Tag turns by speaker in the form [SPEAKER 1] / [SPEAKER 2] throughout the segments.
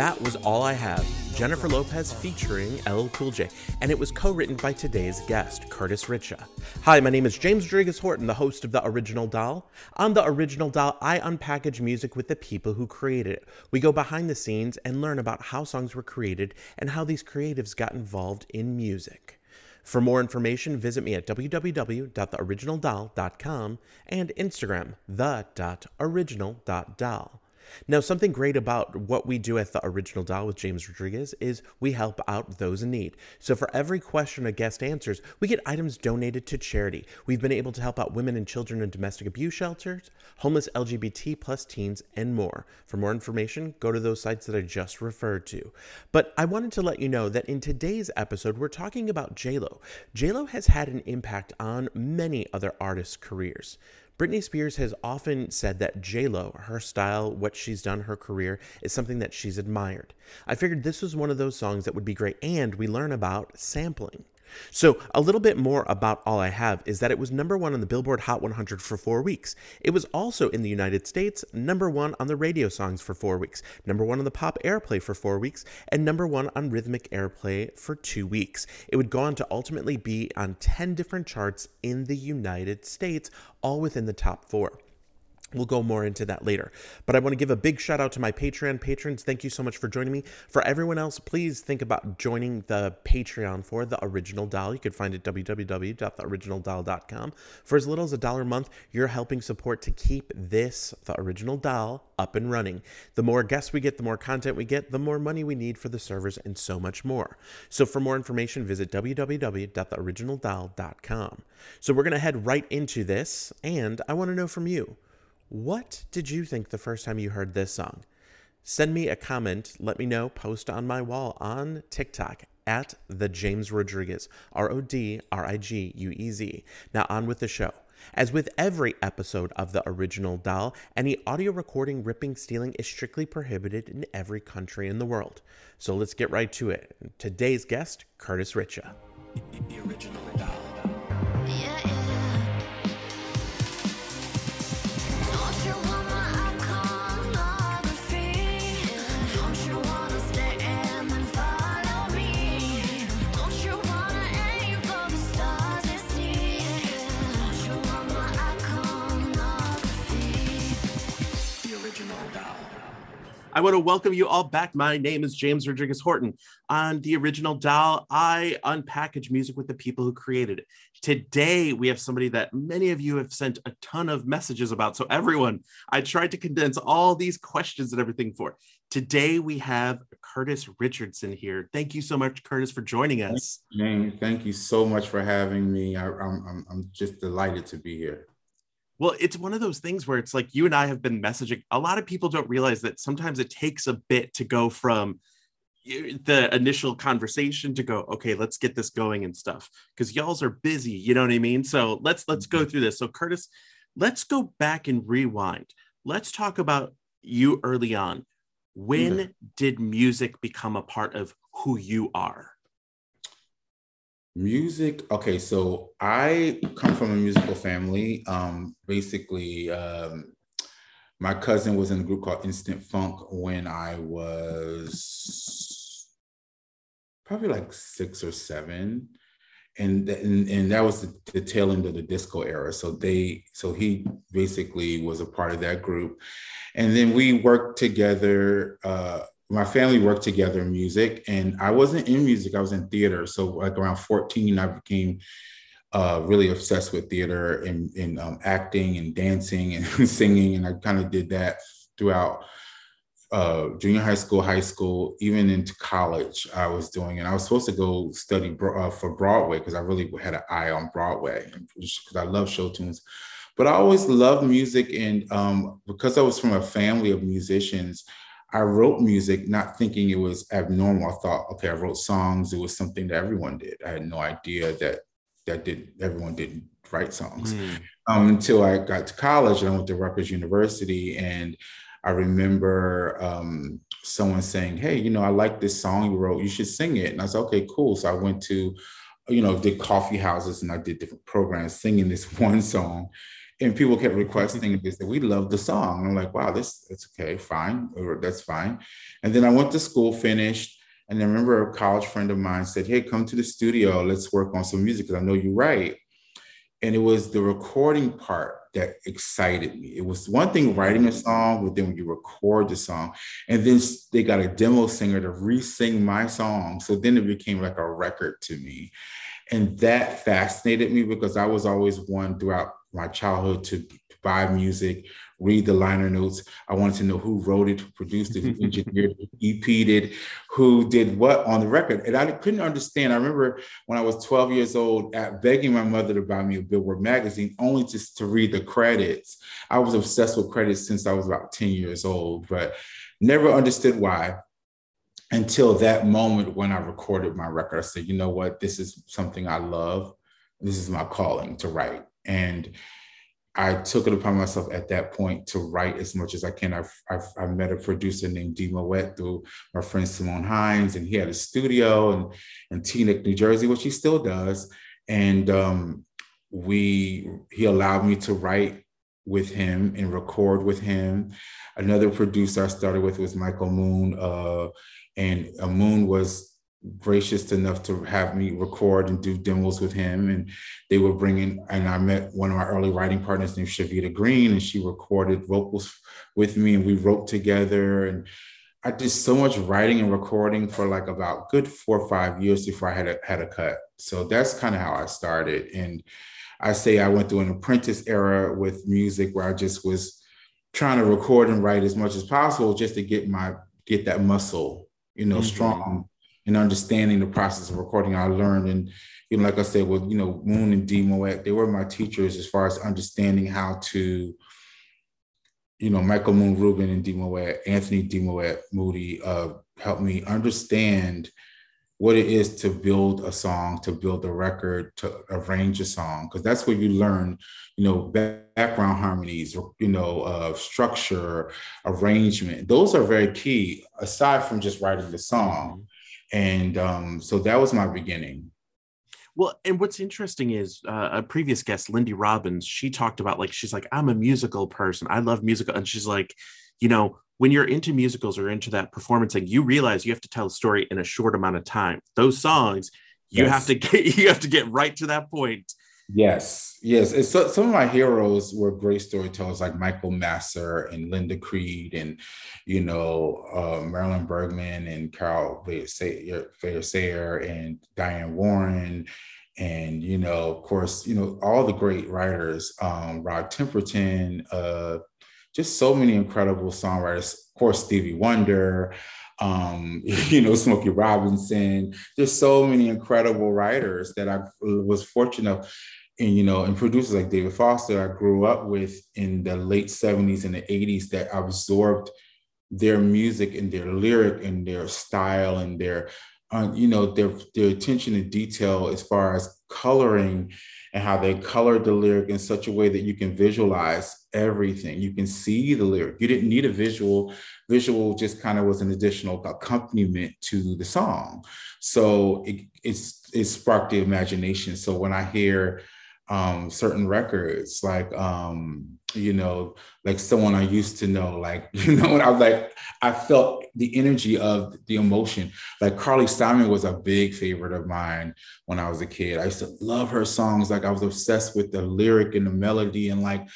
[SPEAKER 1] That was All I Have, Jennifer Lopez featuring LL Cool J, and it was co written by today's guest, Curtis Richa. Hi, my name is James Rodriguez Horton, the host of The Original Doll. On The Original Doll, I unpackage music with the people who created it. We go behind the scenes and learn about how songs were created and how these creatives got involved in music. For more information, visit me at www.theoriginaldoll.com and Instagram, the.original.doll. Now, something great about what we do at the Original Doll with James Rodriguez is we help out those in need. So, for every question a guest answers, we get items donated to charity. We've been able to help out women and children in domestic abuse shelters, homeless LGBT plus teens, and more. For more information, go to those sites that I just referred to. But I wanted to let you know that in today's episode, we're talking about JLo. JLo has had an impact on many other artists' careers. Britney Spears has often said that J-Lo, her style, what she's done, her career, is something that she's admired. I figured this was one of those songs that would be great, and we learn about sampling. So, a little bit more about All I Have is that it was number one on the Billboard Hot 100 for four weeks. It was also in the United States number one on the radio songs for four weeks, number one on the pop airplay for four weeks, and number one on rhythmic airplay for two weeks. It would go on to ultimately be on 10 different charts in the United States, all within the top four. We'll go more into that later. But I want to give a big shout out to my Patreon patrons. Thank you so much for joining me. For everyone else, please think about joining the Patreon for The Original Doll. You can find it www.theoriginaldoll.com. For as little as a dollar a month, you're helping support to keep this, The Original Doll, up and running. The more guests we get, the more content we get, the more money we need for the servers, and so much more. So for more information, visit www.theoriginaldoll.com. So we're going to head right into this, and I want to know from you. What did you think the first time you heard this song? Send me a comment, let me know, post on my wall on TikTok at the James Rodriguez, R O D R I G U E Z. Now on with the show. As with every episode of the original doll, any audio recording, ripping, stealing is strictly prohibited in every country in the world. So let's get right to it. Today's guest, Curtis Richa. I want to welcome you all back. My name is James Rodriguez Horton. On the original doll, I unpackage music with the people who created it. Today, we have somebody that many of you have sent a ton of messages about. So, everyone, I tried to condense all these questions and everything for. Today, we have Curtis Richardson here. Thank you so much, Curtis, for joining us.
[SPEAKER 2] James, thank you so much for having me. I, I'm, I'm just delighted to be here.
[SPEAKER 1] Well, it's one of those things where it's like you and I have been messaging. A lot of people don't realize that sometimes it takes a bit to go from the initial conversation to go okay let's get this going and stuff because y'all's are busy you know what i mean so let's let's go mm-hmm. through this so curtis let's go back and rewind let's talk about you early on when okay. did music become a part of who you are
[SPEAKER 2] Music. Okay, so I come from a musical family. Um, basically, um, my cousin was in a group called Instant Funk when I was probably like six or seven. And, and, and that was the, the tail end of the disco era. So they, so he basically was a part of that group. And then we worked together uh, my family worked together in music and I wasn't in music, I was in theater. So like around 14, I became uh, really obsessed with theater and, and um, acting and dancing and singing. And I kind of did that throughout uh, junior high school, high school, even into college, I was doing it. I was supposed to go study uh, for Broadway because I really had an eye on Broadway because I love show tunes. But I always loved music. And um, because I was from a family of musicians, I wrote music not thinking it was abnormal. I thought, okay, I wrote songs. It was something that everyone did. I had no idea that that did everyone didn't write songs mm. um, until I got to college and I went to Rutgers University. And I remember um, someone saying, "Hey, you know, I like this song you wrote. You should sing it." And I said, "Okay, cool." So I went to, you know, did coffee houses and I did different programs singing this one song and people kept requesting mm-hmm. they said we love the song i'm like wow this it's okay fine that's fine and then i went to school finished and I remember a college friend of mine said, Hey, come to the studio. Let's work on some music because I know you write. And it was the recording part that excited me. It was one thing writing a mm-hmm. song, but then when you record the song, and then they got a demo singer to re-sing my song. So then it became like a record to me. And that fascinated me because I was always one throughout my childhood to buy music, read the liner notes. I wanted to know who wrote it, who produced it, who engineered it, who EP'd it, who did what on the record. And I couldn't understand. I remember when I was 12 years old at begging my mother to buy me a Billboard magazine only just to read the credits. I was obsessed with credits since I was about 10 years old, but never understood why until that moment when I recorded my record. I said, you know what, this is something I love. This is my calling to write. And I took it upon myself at that point to write as much as I can. I've, I've, i met a producer named D. Moet through my friend Simone Hines, and he had a studio in, in Teaneck, New Jersey, which he still does. And um, we he allowed me to write with him and record with him. Another producer I started with was Michael Moon, uh, and uh, Moon was gracious enough to have me record and do demos with him. And they were bringing, and I met one of my early writing partners named Shavita Green, and she recorded vocals with me, and we wrote together. And I did so much writing and recording for like about good four or five years before I had a, had a cut. So that's kind of how I started. And I say I went through an apprentice era with music where I just was trying to record and write as much as possible just to get my get that muscle, you know, mm-hmm. strong and understanding the process of recording, I learned. And, you know, like I said, with, you know, Moon and D they were my teachers as far as understanding how to, you know, Michael Moon Rubin and D Anthony D Moody uh, helped me understand what it is to build a song, to build a record, to arrange a song, because that's where you learn, you know, background harmonies, you know, uh, structure, arrangement. Those are very key, aside from just writing the song and um, so that was my beginning.
[SPEAKER 1] Well and what's interesting is uh, a previous guest lindy robbins she talked about like she's like i'm a musical person. I love musical and she's like you know when you're into musicals or into that performance thing you realize you have to tell a story in a short amount of time. Those songs you yes. have to get you have to get right to that point
[SPEAKER 2] Yes, yes. And so, some of my heroes were great storytellers like Michael Masser and Linda Creed and, you know, uh, Marilyn Bergman and Carole Sager and Diane Warren. And, you know, of course, you know, all the great writers, um, Rod Temperton, uh, just so many incredible songwriters. Of course, Stevie Wonder, um, you know, Smokey Robinson. There's so many incredible writers that I was fortunate and you know, and producers like David Foster, I grew up with in the late 70s and the 80s that absorbed their music and their lyric and their style and their uh, you know their their attention to detail as far as coloring and how they colored the lyric in such a way that you can visualize everything. You can see the lyric. You didn't need a visual. Visual just kind of was an additional accompaniment to the song. So it, it's it sparked the imagination. So when i hear um, certain records, like um, you know, like someone I used to know, like you know, when I was like, I felt the energy of the emotion. Like Carly Simon was a big favorite of mine when I was a kid. I used to love her songs. Like I was obsessed with the lyric and the melody and like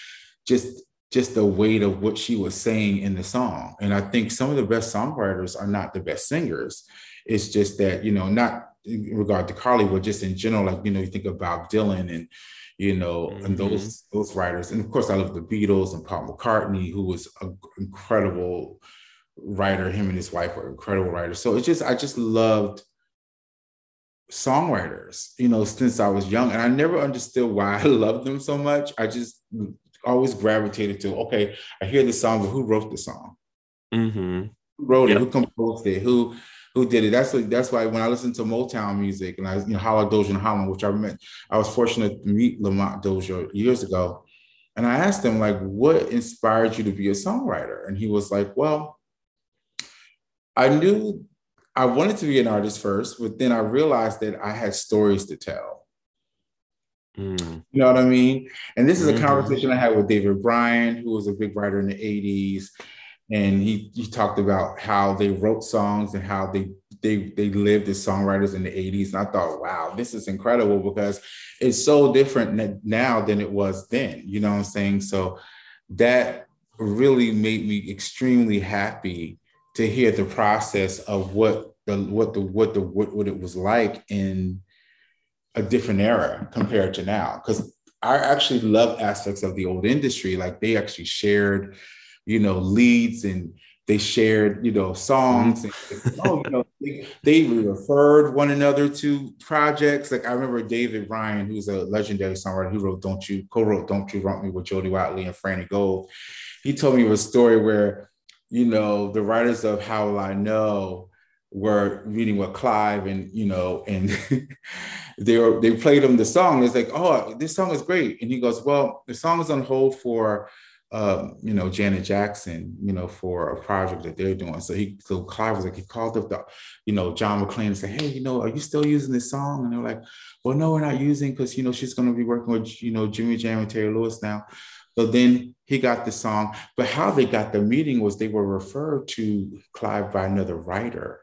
[SPEAKER 2] just just the weight of what she was saying in the song. And I think some of the best songwriters are not the best singers. It's just that, you know, not in regard to Carly, but just in general, like, you know, you think about Dylan and you know, mm-hmm. and those those writers. And of course, I love the Beatles and Paul McCartney, who was an incredible writer. Him and his wife were incredible writers. So it's just I just loved songwriters, you know, since I was young, and I never understood why I loved them so much. I just always gravitated to okay, I hear the song, but who wrote the song?
[SPEAKER 1] Mm-hmm.
[SPEAKER 2] Who wrote yep. it? Who composed it? Who who did it. That's what, that's why when I listen to Motown music and I, you know, Holland Dozier and Holland, which I met, I was fortunate to meet Lamont Dozier years ago. And I asked him, like, what inspired you to be a songwriter? And he was like, well, I knew I wanted to be an artist first, but then I realized that I had stories to tell. Mm. You know what I mean? And this is a mm-hmm. conversation I had with David Bryan, who was a big writer in the 80s. And he, he talked about how they wrote songs and how they they they lived as songwriters in the 80s. And I thought, wow, this is incredible because it's so different now than it was then. You know what I'm saying? So that really made me extremely happy to hear the process of what the what the what the what, what it was like in a different era compared to now because i actually love aspects of the old industry like they actually shared you know leads and they shared you know songs mm-hmm. and oh you know they, they, referred one another to projects like i remember david ryan who's a legendary songwriter who wrote don't you co-wrote don't you wrong me with jody watley and franne golde he told me of a story where you know, the writers of How Will I Know were reading with Clive and, you know, and they were, they played him the song. It's like, oh, this song is great. And he goes, well, the song is on hold for, um, you know, Janet Jackson, you know, for a project that they're doing. So he, so Clive was like, he called up the, you know, John McClain and said, hey, you know, are you still using this song? And they're like, well, no, we're not using because, you know, she's going to be working with, you know, Jimmy Jam and Terry Lewis now. So then he got the song. But how they got the meeting was they were referred to Clive by another writer.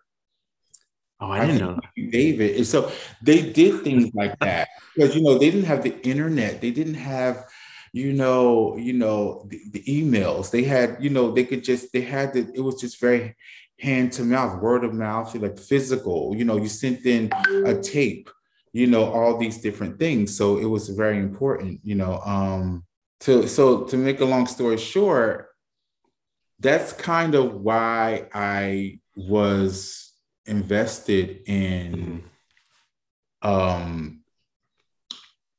[SPEAKER 1] Oh, I didn't know.
[SPEAKER 2] David. And so they did things like that because you know they didn't have the internet. They didn't have, you know, you know the, the emails. They had, you know, they could just they had the. It was just very hand to mouth, word of mouth, like physical. You know, you sent in a tape. You know, all these different things. So it was very important. You know, um, to so to make a long story short, that's kind of why I was invested in um,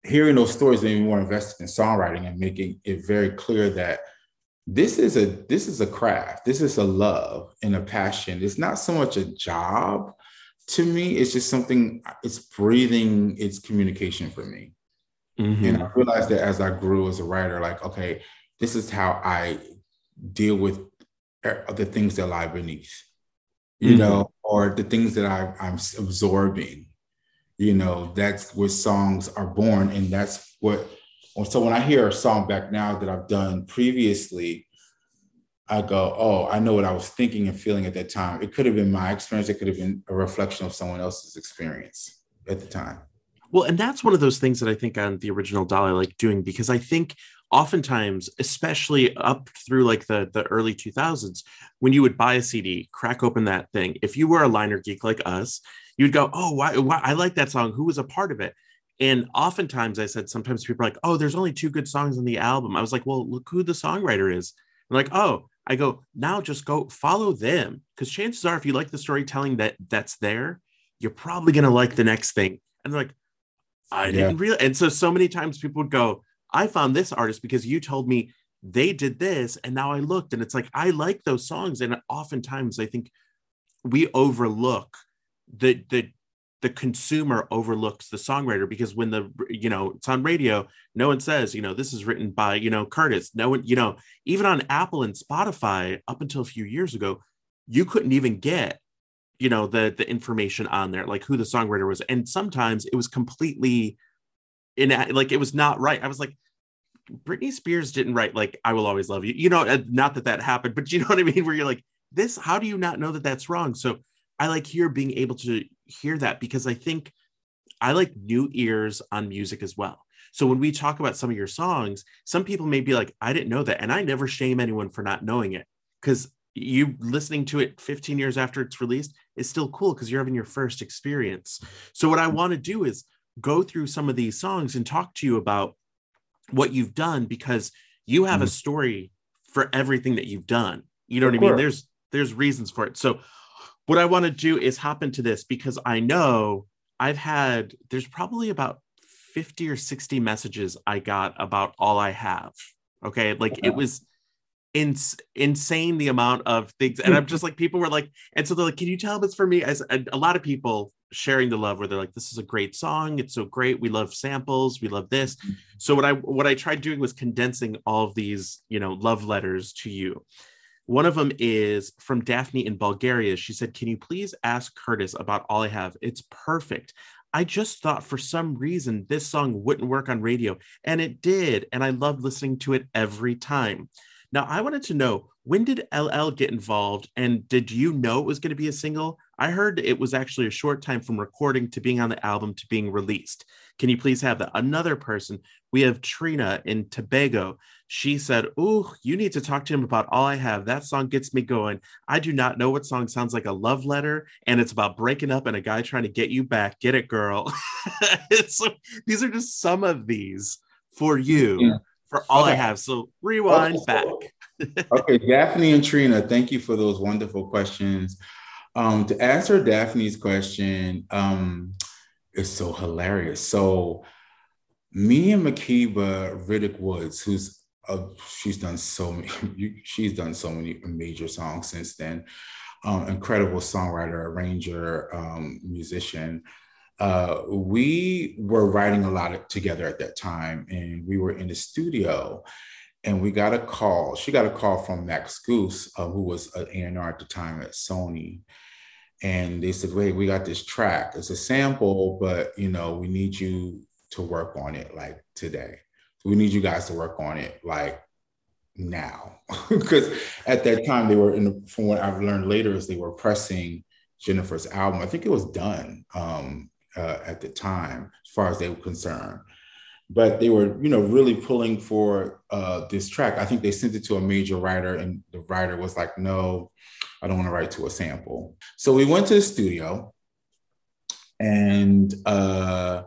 [SPEAKER 2] hearing those stories made me more invested in songwriting and making it very clear that this is a this is a craft this is a love and a passion it's not so much a job to me it's just something it's breathing it's communication for me Mm-hmm. And I realized that as I grew as a writer, like, okay, this is how I deal with the things that lie beneath, you mm-hmm. know, or the things that I, I'm absorbing. You know, that's where songs are born. And that's what, so when I hear a song back now that I've done previously, I go, oh, I know what I was thinking and feeling at that time. It could have been my experience, it could have been a reflection of someone else's experience at the time.
[SPEAKER 1] Well, and that's one of those things that I think on the original doll I like doing because I think oftentimes, especially up through like the the early 2000s, when you would buy a CD, crack open that thing, if you were a liner geek like us, you'd go, "Oh, why, why I like that song. Who was a part of it?" And oftentimes I said, sometimes people are like, "Oh, there's only two good songs on the album." I was like, "Well, look who the songwriter is." I'm like, "Oh." I go now. Just go follow them because chances are, if you like the storytelling that that's there, you're probably gonna like the next thing. And they're like, I didn't really. And so, so many times people would go, I found this artist because you told me they did this. And now I looked and it's like, I like those songs. And oftentimes I think we overlook the, the, the consumer overlooks the songwriter because when the you know it's on radio no one says you know this is written by you know curtis no one you know even on apple and spotify up until a few years ago you couldn't even get you know the the information on there like who the songwriter was and sometimes it was completely in like it was not right. I was like britney spears didn't write like i will always love you you know uh, not that that happened but you know what i mean? Where you're like this how do you not know that that's wrong? So i like here being able to hear that because i think i like new ears on music as well. So when we talk about some of your songs some people may be like i didn't know that and i never shame anyone for not knowing it because you listening to it 15 years after it's released is still cool because you're having your first experience. So what I want to do is go through some of these songs and talk to you about what you've done because you have mm-hmm. a story for everything that you've done. You know of what course. I mean? There's there's reasons for it. So what I want to do is hop into this because I know I've had there's probably about 50 or 60 messages I got about all I have. Okay. Like it was in, insane the amount of things and i'm just like people were like and so they're like can you tell if it's for me as a, a lot of people sharing the love where they're like this is a great song. It's so great. We love samples. We love this. Mm-hmm. so what i what i tried doing was condensing all of these you know love letters to you. One of them is from daphne in bulgaria. She said can you please ask curtis about all i have? It's perfect. I just thought for some reason this song wouldn't work on radio, and it did. And I loved listening to it every time. Now, I wanted to know when did LL get involved, and did you know it was going to be a single? I heard it was actually a short time from recording to being on the album to being released. Can you please have that? Another person, we have Trina in Tobago. She said, Ooh, you need to talk to him about All I Have. That song gets me going. I do not know what song sounds like a love letter, and it's about breaking up and a guy trying to get you back. Get it, girl. so, these are just some of these for you. Yeah for all okay. I have. So rewind okay.
[SPEAKER 2] back. okay, Daphne and Trina, thank you for those wonderful questions. Um, to answer Daphne's question, um, it's so hilarious. So me and Makeba Riddick Woods, who's uh, she's done so many, she's done so many major songs since then. Um, incredible songwriter, arranger, um, musician uh, we were writing a lot together at that time, and we were in the studio, and we got a call. She got a call from Max Gousse, uh, who was an A&R at the time at Sony, and they said, "Wait, we got this track. It's a sample, but you know, we need you to work on it like today. We need you guys to work on it like now, because at that time they were in. From what I've learned later is they were pressing." Jennifer's album. I think it was done. Um, uh, at the time, as far as they were concerned. But they were, you know, really pulling for uh, this track. I think they sent it to a major writer, and the writer was like, "No, I don't want to write to a sample." So we went to the studio, and uh,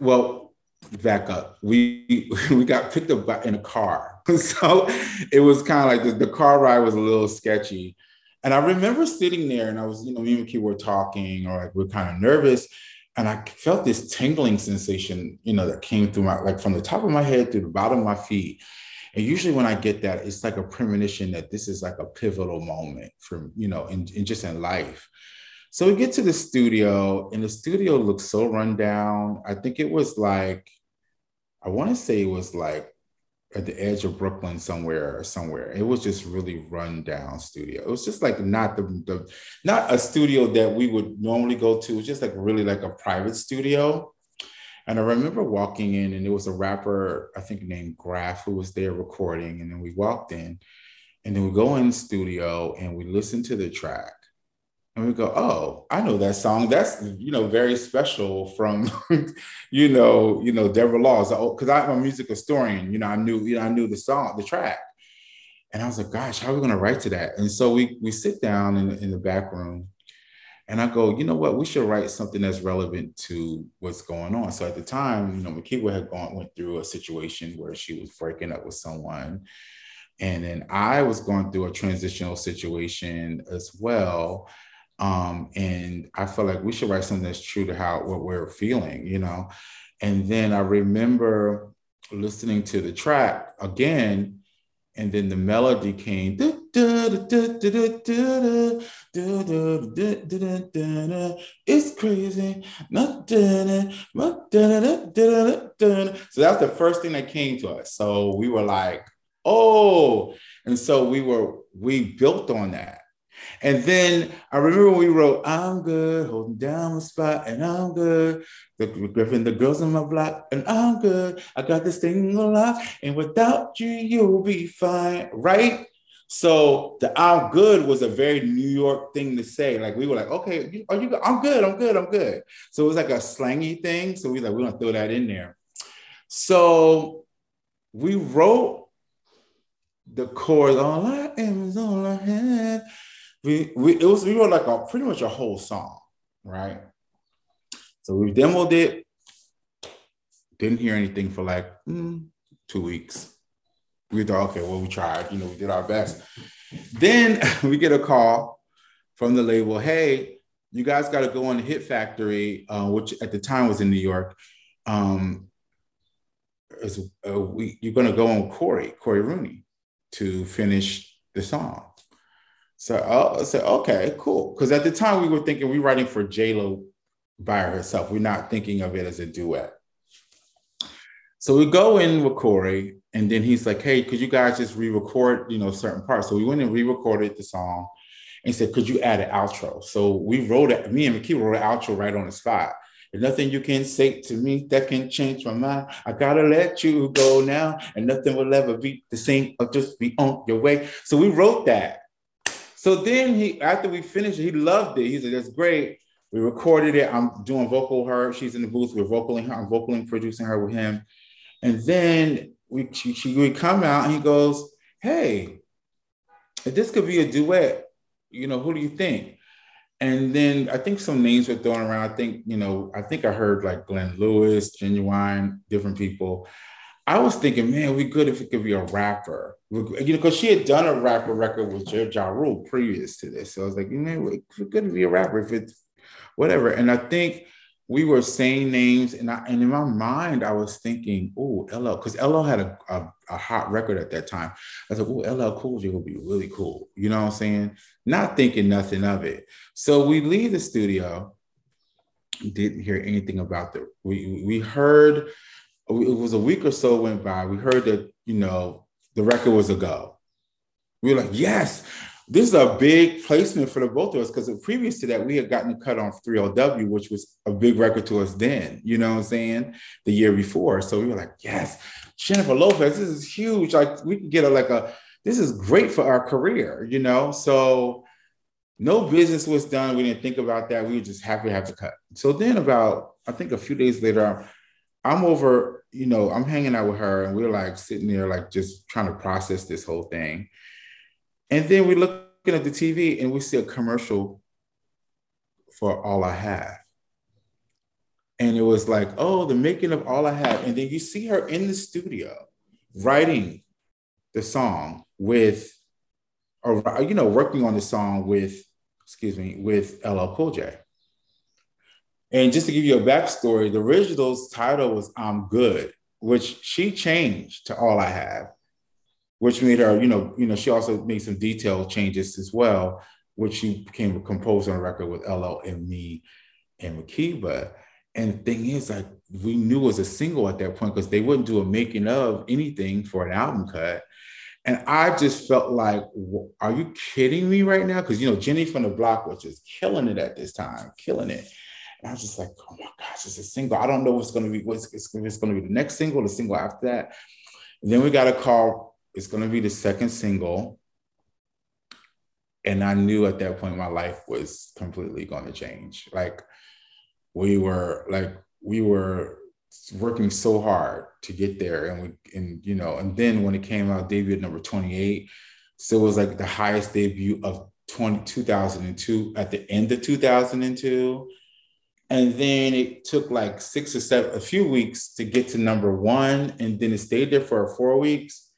[SPEAKER 2] well, back up. We we got picked up in a car, so it was kind of like the, the car ride was a little sketchy and I remember sitting there and I was, you know, me and Key were talking or like we are kind of nervous. And I felt this tingling sensation, you know, that came through my, like from the top of my head to the bottom of my feet. And usually when I get that, it's like a premonition that this is like a pivotal moment for, you know, in, in just in life. So we get to the studio and the studio looks so run down. I think it was like, I want to say it was like at the edge of Brooklyn somewhere or somewhere. It was just really run down studio. It was just like not the, the not a studio that we would normally go to. It was just like really like a private studio. And I remember walking in and there was a rapper, I think named Graf, who was there recording. And then we walked in and then we go in the studio and we listen to the track and we go, oh, I know that song. That's you know very special from, you know, you know Debra Laws because oh, I'm a music historian. You know, I knew you know I knew the song, the track, and I was like, gosh, how are we going to write to that? And so we we sit down in, in the back room, and I go, you know what, we should write something that's relevant to what's going on. So at the time, you know, Makeba had gone went through a situation where she was breaking up with someone. And then I was going through a transitional situation as well um, and I felt like we should write something that's true to how what we're feeling, you know. And then I remember listening to the track again, and then the melody came. It's crazy. So that's the first thing that came to us. So we were like, oh, and so we were we built on that and then I remember when we wrote, I'm good, holding down the spot, and I'm good. The Griffin, the girls on my block, and I'm good. I got this thing alive, and without you, you'll be fine, right? So the I'm good was a very New York thing to say. Like we were like, okay, are you? I'm good, I'm good, I'm good. So it was like a slangy thing. So we like, we're gonna throw that in there. So we wrote the chorus, all I am is all I have we we it was we wrote like a pretty much a whole song, right? So we demoed it, didn't hear anything for like mm, two weeks. We thought, okay, well, we tried, you know, we did our best. Then we get a call from the label, hey, you guys got to go on Hit Factory, uh, which at the time was in New York. Um, as, uh, we, you're going to go on Corey, Corey Rooney, to finish the song. So oh, I said, okay, cool. Because at the time we were thinking we are writing for J Lo by herself. We're not thinking of it as a duet. So we go in with Corey, and then he's like, "Hey, could you guys just re-record, you know, certain parts?" So we went and re-recorded the song, and said, "Could you add an outro?" So we wrote it. Me and Makeba wrote an outro right on the spot, And nothing you can say to me that can change my mind. I gotta let you go now, and nothing will ever be the same. I'll just be on your way. So we wrote that. So then he, after we finished, he loved it. He said, "That's great." We recorded it. I'm doing vocal her. She's in the booth. We're vocaling her. I'm vocaling, producing her with him. And then we she, she we come out and he goes, Hey, this could be a duet, you know, who do you think? And then I think some names were thrown around. I think, you know, I think I heard like Glenn Lewis, Ginuwine, different people. I was thinking, man, we good if it could be a rapper. You know, because she had done a rapper record with Ja Rule previous to this. So I was like, you know, it could be a rapper if it's whatever. And I think we were saying names, and I, and in my mind, I was thinking, oh, LL, because LL had a, a, a, hot record at that time. I was like, oh, LL Cool J would be really cool. You know what I'm saying? Not thinking nothing of it. So we leave the studio. Didn't hear anything about the. We we heard. It was a week or so went by. We heard that you know the record was a go. We were like, yes, this is a big placement for the both of us because previous to that, we had gotten cut on 3LW, which was a big record to us then, you know what I'm saying? The year before. So we were like, yes, Jennifer Lopez, this is huge. Like we can get a like a this is great for our career, you know. So no business was done. We didn't think about that. We were just happy to have the cut. So then about, I think a few days later, I'm over, you know, I'm hanging out with her and we're like sitting there, like just trying to process this whole thing. And then we're looking at the TV and we see a commercial for All I Have. And it was like, oh, the making of All I Have. And then you see her in the studio writing the song with, or, you know, working on the song with, excuse me, with LL Cool J. And just to give you a backstory, the original's title was I'm Good, which she changed to All I Have which made her, you know, you know, she also made some detailed changes as well, which she became a composer on record with LL and me and Makeba. And the thing is, like, we knew it was a single at that point because they wouldn't do a making of anything for an album cut. And I just felt like, are you kidding me right now? Because you know, Jenny from the Block was just killing it at this time, killing it. And I was just like, oh my gosh, it's a single. I don't know what's going to be. What's it's, it's going to be the next single, the single after that. And then we got a call it's going to be the second single. And I knew at that point my life was completely going to change. Like we were like we were working so hard to get there and we and you know and then when it came out debut number 28 so it was like the highest debut of 20, 2002 at the end of 2002 and then it took like six or seven a few weeks to get to number one and then it stayed there for four weeks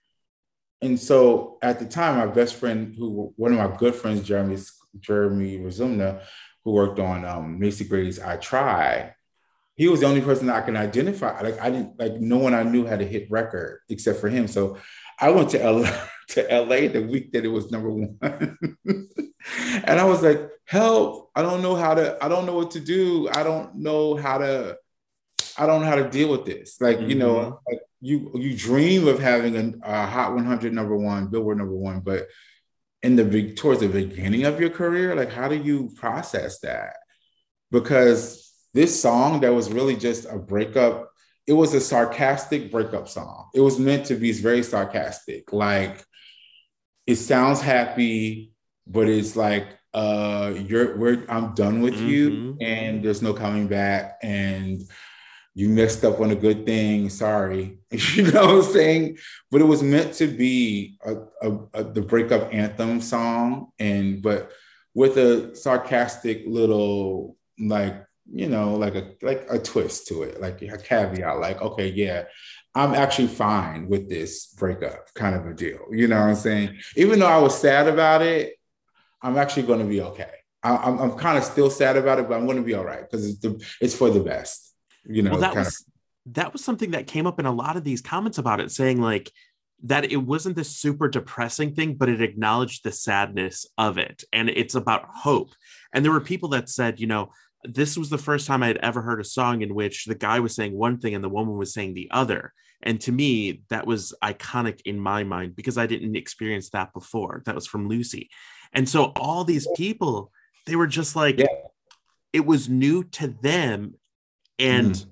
[SPEAKER 2] and so at the time, my best friend, who one of my good friends, Jeremy Jeremy Ruzumna, who worked on um, Macy Gray's "I Try," he was the only person I can identify. Like I didn't like no one I knew had a hit record except for him. So I went to LA, to LA the week that it was number one, and I was like, "Help! I don't know how to. I don't know what to do. I don't know how to. I don't know how to deal with this. Like mm-hmm. you know, mm-hmm. like you you dream of having a, a, hot 100 number one billboard number one but in the big towards the beginning of your career like how do you process that because this song that was really just a breakup it was a sarcastic breakup song it was meant to be very sarcastic like it sounds happy but it's like uh you're we're i'm done with mm-hmm. you and there's no coming back and you messed up on a good thing. Sorry. You know what I'm saying? But it was meant to be a, a, a, the breakup anthem song. And, but with a sarcastic little, like, you know, like a, like a twist to it, like a caveat, like, okay, yeah, I'm actually fine with this breakup kind of a deal. You know what I'm saying? Even though I was sad about it, I'm actually going to be okay. I, I'm, I'm kind of still sad about it, but I'm going to be all right because it's, it's for the best you know
[SPEAKER 1] well, that was of... that was something that came up in a lot of these comments about it saying like that it wasn't this super depressing thing but it acknowledged the sadness of it and it's about hope and there were people that said you know this was the first time i'd ever heard a song in which the guy was saying one thing and the woman was saying the other. And to me that was iconic in my mind because i didn't experience that before. That was from lucy. And so all these people they were just like yeah. it was new to them. And mm.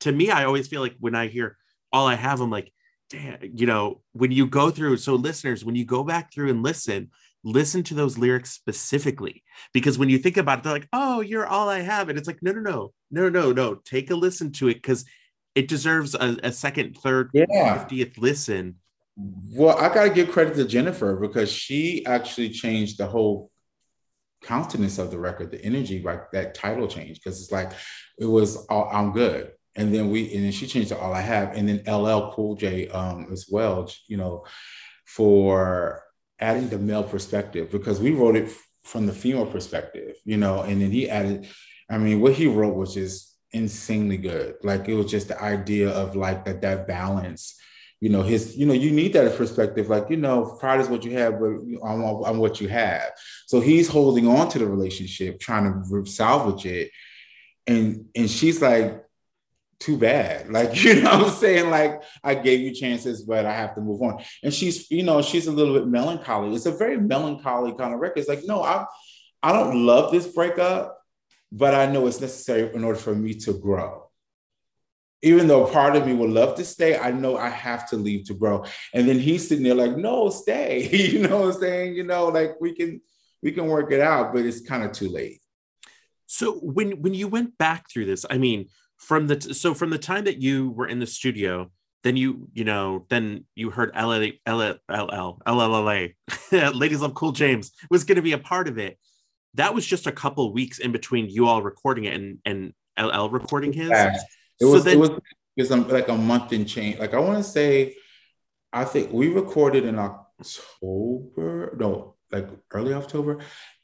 [SPEAKER 1] to me, I always feel like when I hear all I have, I'm like, damn, you know, when you go through, so listeners, when you go back through and listen, listen to those lyrics specifically because when you think about it they're like oh you're all i have and it's like no no no no no no take a listen to it because it deserves a, a, second third yeah. 50th listen
[SPEAKER 2] well i gotta give credit to jennifer because she actually changed the whole countenance of the record the energy like that title change because it's like it was all i'm good and then we and then she changed to all i have and then ll cool j um as well you know for adding the male perspective because we wrote it from the female perspective, you know, and then he added, I mean, what he wrote was just insanely good. Like it was just the idea of like that that balance. You know, his, you know, you need that perspective. Like, you know, pride is what you have, but I'm what you have. So he's holding on to the relationship, trying to salvage it. And and she's like, too bad. Like, you know I'm saying? Like, I gave you chances, but I have to move on. And she's, you know, she's a little bit melancholy. It's a very melancholy kind of record. It's like, no, I I don't love this breakup, but I know it's necessary in order for me to grow. Even though part of me would love to stay, I know I have to leave to grow. And then he's sitting there like, no, stay. you know what I'm saying? You know, like we can we can work it out, but it's kind of too late.
[SPEAKER 1] So when when you went back through this, I mean, from the t- so from the time that you were in the studio then you you know then you heard LL, LL, LL, LLA, Ladies Love Cool James was going to be a part of it. That was just a couple weeks in between you all recording it and and LL recording his.
[SPEAKER 2] Yeah. It was so then, it was it was like a month and change. Like I want to say, I think we recorded in October. No, like early October.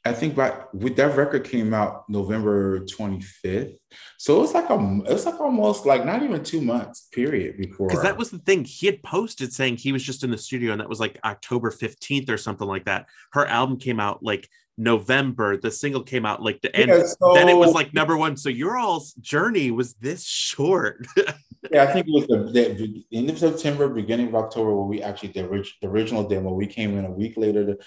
[SPEAKER 2] I think by with that record came out November 25th. So it was like a it was like almost like not even two months period before
[SPEAKER 1] because that was the thing. He had posted saying he was just in the studio, and that was like October 15th or something like that. Her album came out like November. The single came out like the end. Yeah, so, then it was like number one. So your all's journey was this short.
[SPEAKER 2] yeah, I think it was the, the, end of September, beginning of October, where we actually the, the original demo. We came in a week later to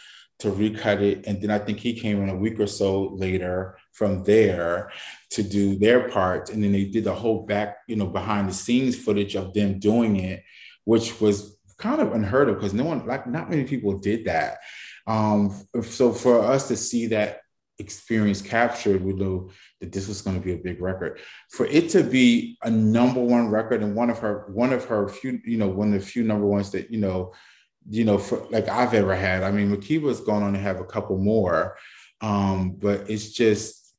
[SPEAKER 2] to recut it. And then I think he came in a week or so later from there to do their part. And then they did the whole back, you know, behind the scenes footage of them doing it, which was kind of unheard of because no one, like, not many people did that. Um, so for us to see that experience captured, we knew that this was going to be a big record. For it to be a number one record and one of her, one of her few, you know, one of the few number ones that, you know, you know, for, like I've ever had. I mean, Makeba's gone on to have a couple more, um, but it's just,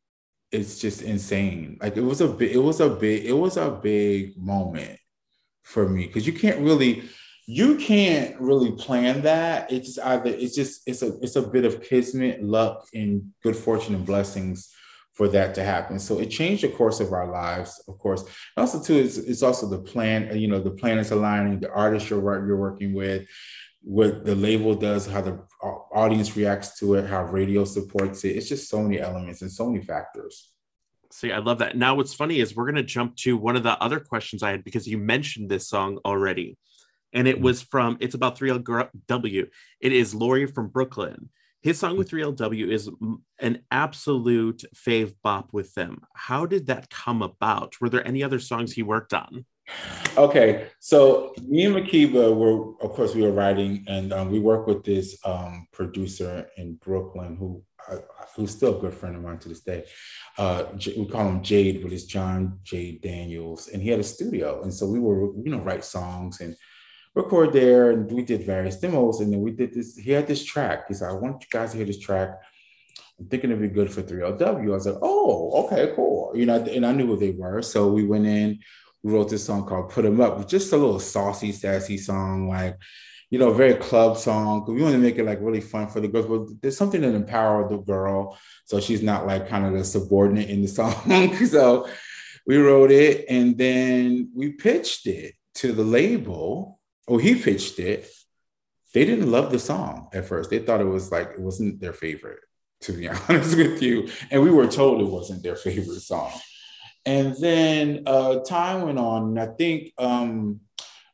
[SPEAKER 2] it's just insane. Like it was a it was a big, it was a big moment for me because you can't really, you can't really plan that. It's just either, it's just, it's a, it's a bit of kismet, luck, and good fortune and blessings for that to happen. So it changed the course of our lives, of course. And also, too, it's, it's also the plan, you know, the planets aligning, the artist you're, you're working with, what the label does, how the audience reacts to it, how radio supports it. It's just so many elements and so many factors.
[SPEAKER 1] See, I love that. Now, what's funny is we're going to jump to one of the other questions I had because you mentioned this song already. And it mm-hmm. was from, it's about 3LW. It is Laurie from Brooklyn. His song with 3LW is an absolute fave bop with them. How did that come about? Were there any other songs he worked on?
[SPEAKER 2] Okay, so me and Makeba were, of course, we were writing, and um, we work with this um, producer in Brooklyn who uh, who's still a good friend of mine to this day. Uh, we call him Jade, but it's John J. Daniels, and he had a studio, and so we were, you know, write songs and record there, and we did various demos, and then we did this. He had this track. He said, "I want you guys to hear this track." I'm thinking it'd be good for 3LW. I was like, "Oh, okay, cool." You know, and I knew who they were, so we went in we wrote this song called Put 'em Up, just a little saucy, sassy song, like, you know, very club song. Cause we want to make it like really fun for the girls, but there's something that empower the girl. So she's not like kind of the subordinate in the song. so we wrote it and then we pitched it to the label. Oh, he pitched it. They didn't love the song at first. They thought it was like, it wasn't their favorite, to be honest with you. And we were told it wasn't their favorite song. And then uh, time went on, and I think um,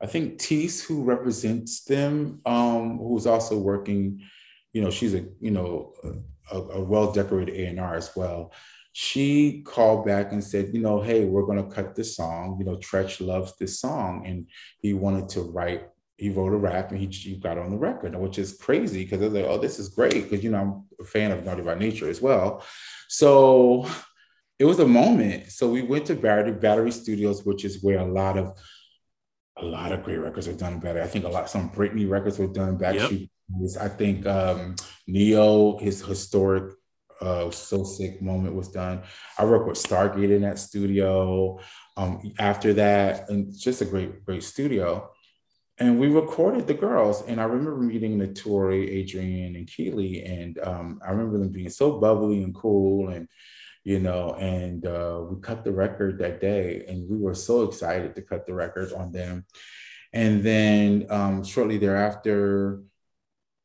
[SPEAKER 2] I think Teese, who represents them, um, who's also working, you know, she's a you know a, a well decorated A and R as well. She called back and said, you know, hey, we're going to cut this song. You know, Treach loves this song and he wanted to write, he wrote a rap and he, he got on the record, which is crazy because I was like, oh, this is great. Because, you know, I'm a fan of Naughty by Nature as well. So it was a moment. So we went to Battery, Battery Studios, which is where a lot of a lot of great records are done better. I think a lot some Britney records were done back. Yep. I think um, Ne-Yo, his historic uh, So Sick moment was done. I worked with Stargate in that studio. Um, after that, and just a great, great studio. And we recorded the girls. And I remember meeting Naturi, Adrienne, and Kiely. And um, I remember them being so bubbly and cool. And you know, and uh, we cut the record that day, and we were so excited to cut the record on them. And then um, shortly thereafter,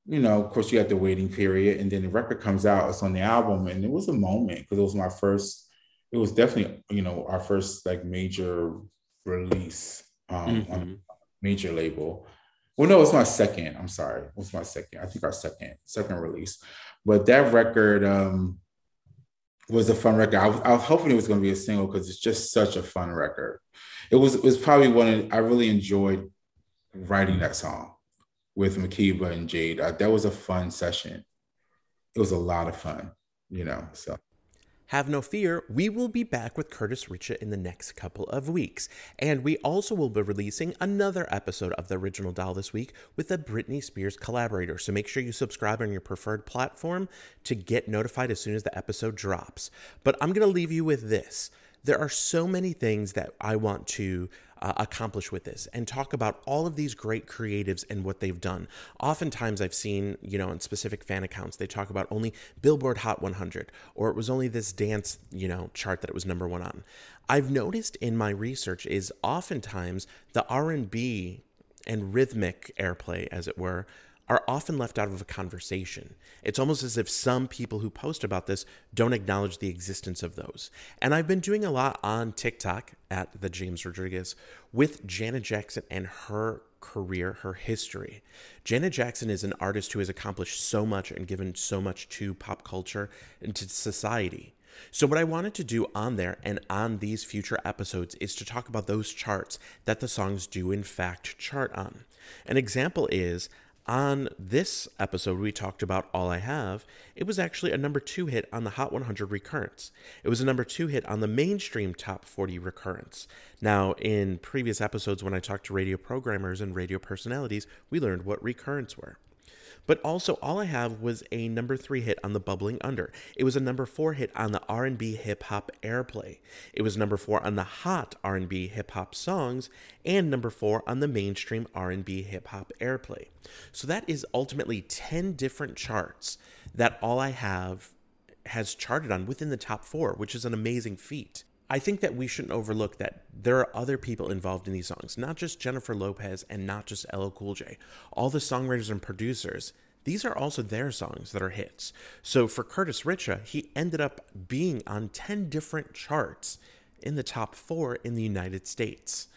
[SPEAKER 2] you know, of course, you had the waiting period, and then the record comes out. It's on the album, and it was a moment because it was my first. It was definitely, you know, our first like major release um, mm-hmm. on major label. Well, no, it's my second. I'm sorry, it was my second. I think our second second release, but that record, um, was a fun record. I was, I was hoping it was going to be a single because it's just such a fun record. It was it was probably one of, I really enjoyed writing that song with Makeba and Jade. I, that was a fun session. It was a lot of fun, you know. So
[SPEAKER 1] have no fear, we will be back with Curtis Richa in the next couple of weeks. And we also will be releasing another episode of the original doll this week with a Britney Spears collaborator. So make sure you subscribe on your preferred platform to get notified as soon as the episode drops. But I'm going to leave you with this. There are so many things that I want to uh, accomplish with this and talk about all of these great creatives and what they've done. Oftentimes, I've seen, you know, in specific fan accounts, they talk about only Billboard Hot 100 or it was only this dance, you know, chart that it was number one on. I've noticed in my research is oftentimes the R&B and rhythmic airplay, as it were, are often left out of a conversation. It's almost as if some people who post about this don't acknowledge the existence of those. And I've been doing a lot on TikTok at the James Rodriguez with Janet Jackson and her career, her history. Janet Jackson is an artist who has accomplished so much and given so much to pop culture and to society. So, what I wanted to do on there and on these future episodes is to talk about those charts that the songs do, in fact, chart on. An example is on this episode, we talked about All I Have. It was actually a number two hit on the Hot 100 recurrence. It was a number two hit on the mainstream top 40 recurrence. Now, in previous episodes, when I talked to radio programmers and radio personalities, we learned what recurrence were. But also, all I have was a number three hit on the Bubbling Under. It was a number four hit on the R&B hip hop airplay. It was number four on the hot R&B hip hop songs, and number four on the mainstream R&B hip hop airplay. So that is ultimately ten different charts that all I have has charted on within the top four, which is an amazing feat. I think that we shouldn't overlook that there are other people involved in these songs, not just Jennifer Lopez and not just LL Cool J. All the songwriters and producers, these are also their songs that are hits. So for Curtis Richa, he ended up being on 10 different charts in the top four in the United States.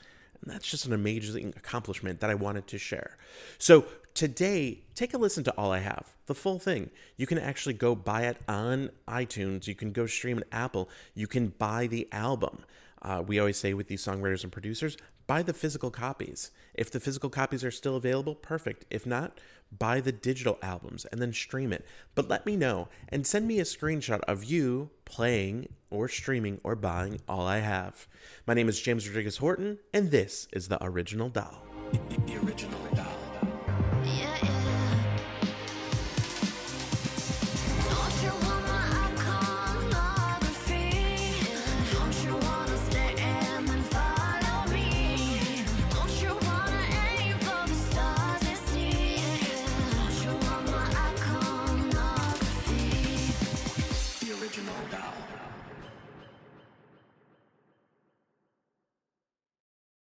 [SPEAKER 1] And that's just an amazing accomplishment that I wanted to share. So today, take a listen to All I Have, the full thing. You can actually go buy it on iTunes. You can go stream it Apple. You can buy the album. Uh, we always say with these songwriters and producers, buy the physical copies. If the physical copies are still available, perfect. If not, buy the digital albums and then stream it. But let me know and send me a screenshot of you playing or streaming or buying All I Have. My name is James Rodriguez Horton, and this is The Original Doll. the Original Doll.